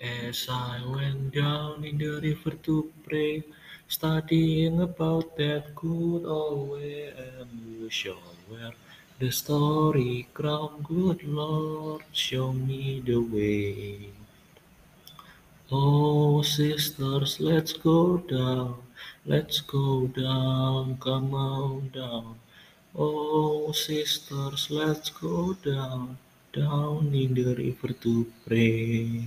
As I went down in the river to pray, studying about that good old way and usual where the story crown, good Lord, show me the way. Oh, sisters, let's go down, let's go down, come on down. Oh, sisters, let's go down, down in the river to pray.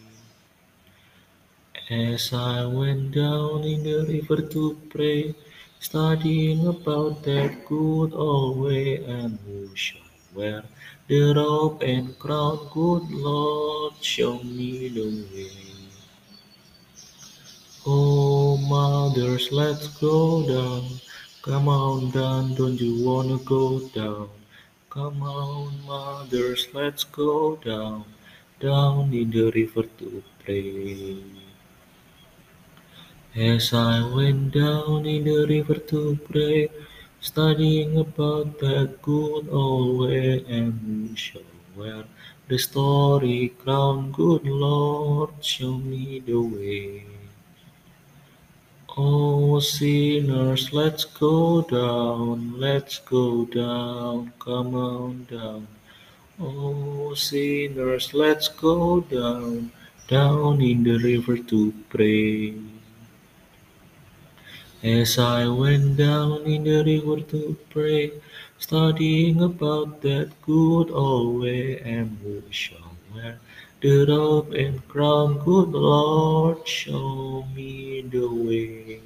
As I went down in the river to pray, studying about that good old way and who shall wear the robe and crown, good Lord, show me the way. Oh, mothers, let's go down. Come on down, don't you wanna go down? Come on, mothers, let's go down, down in the river to pray. As I went down in the river to pray, studying about that good old way and who where the story crown, good Lord, show me the way. Oh, sinners, let's go down, let's go down, come on down. Oh, sinners, let's go down, down in the river to pray. As I went down in the river to pray, studying about that good old way and shall wear the robe and crown, good Lord, show me the way.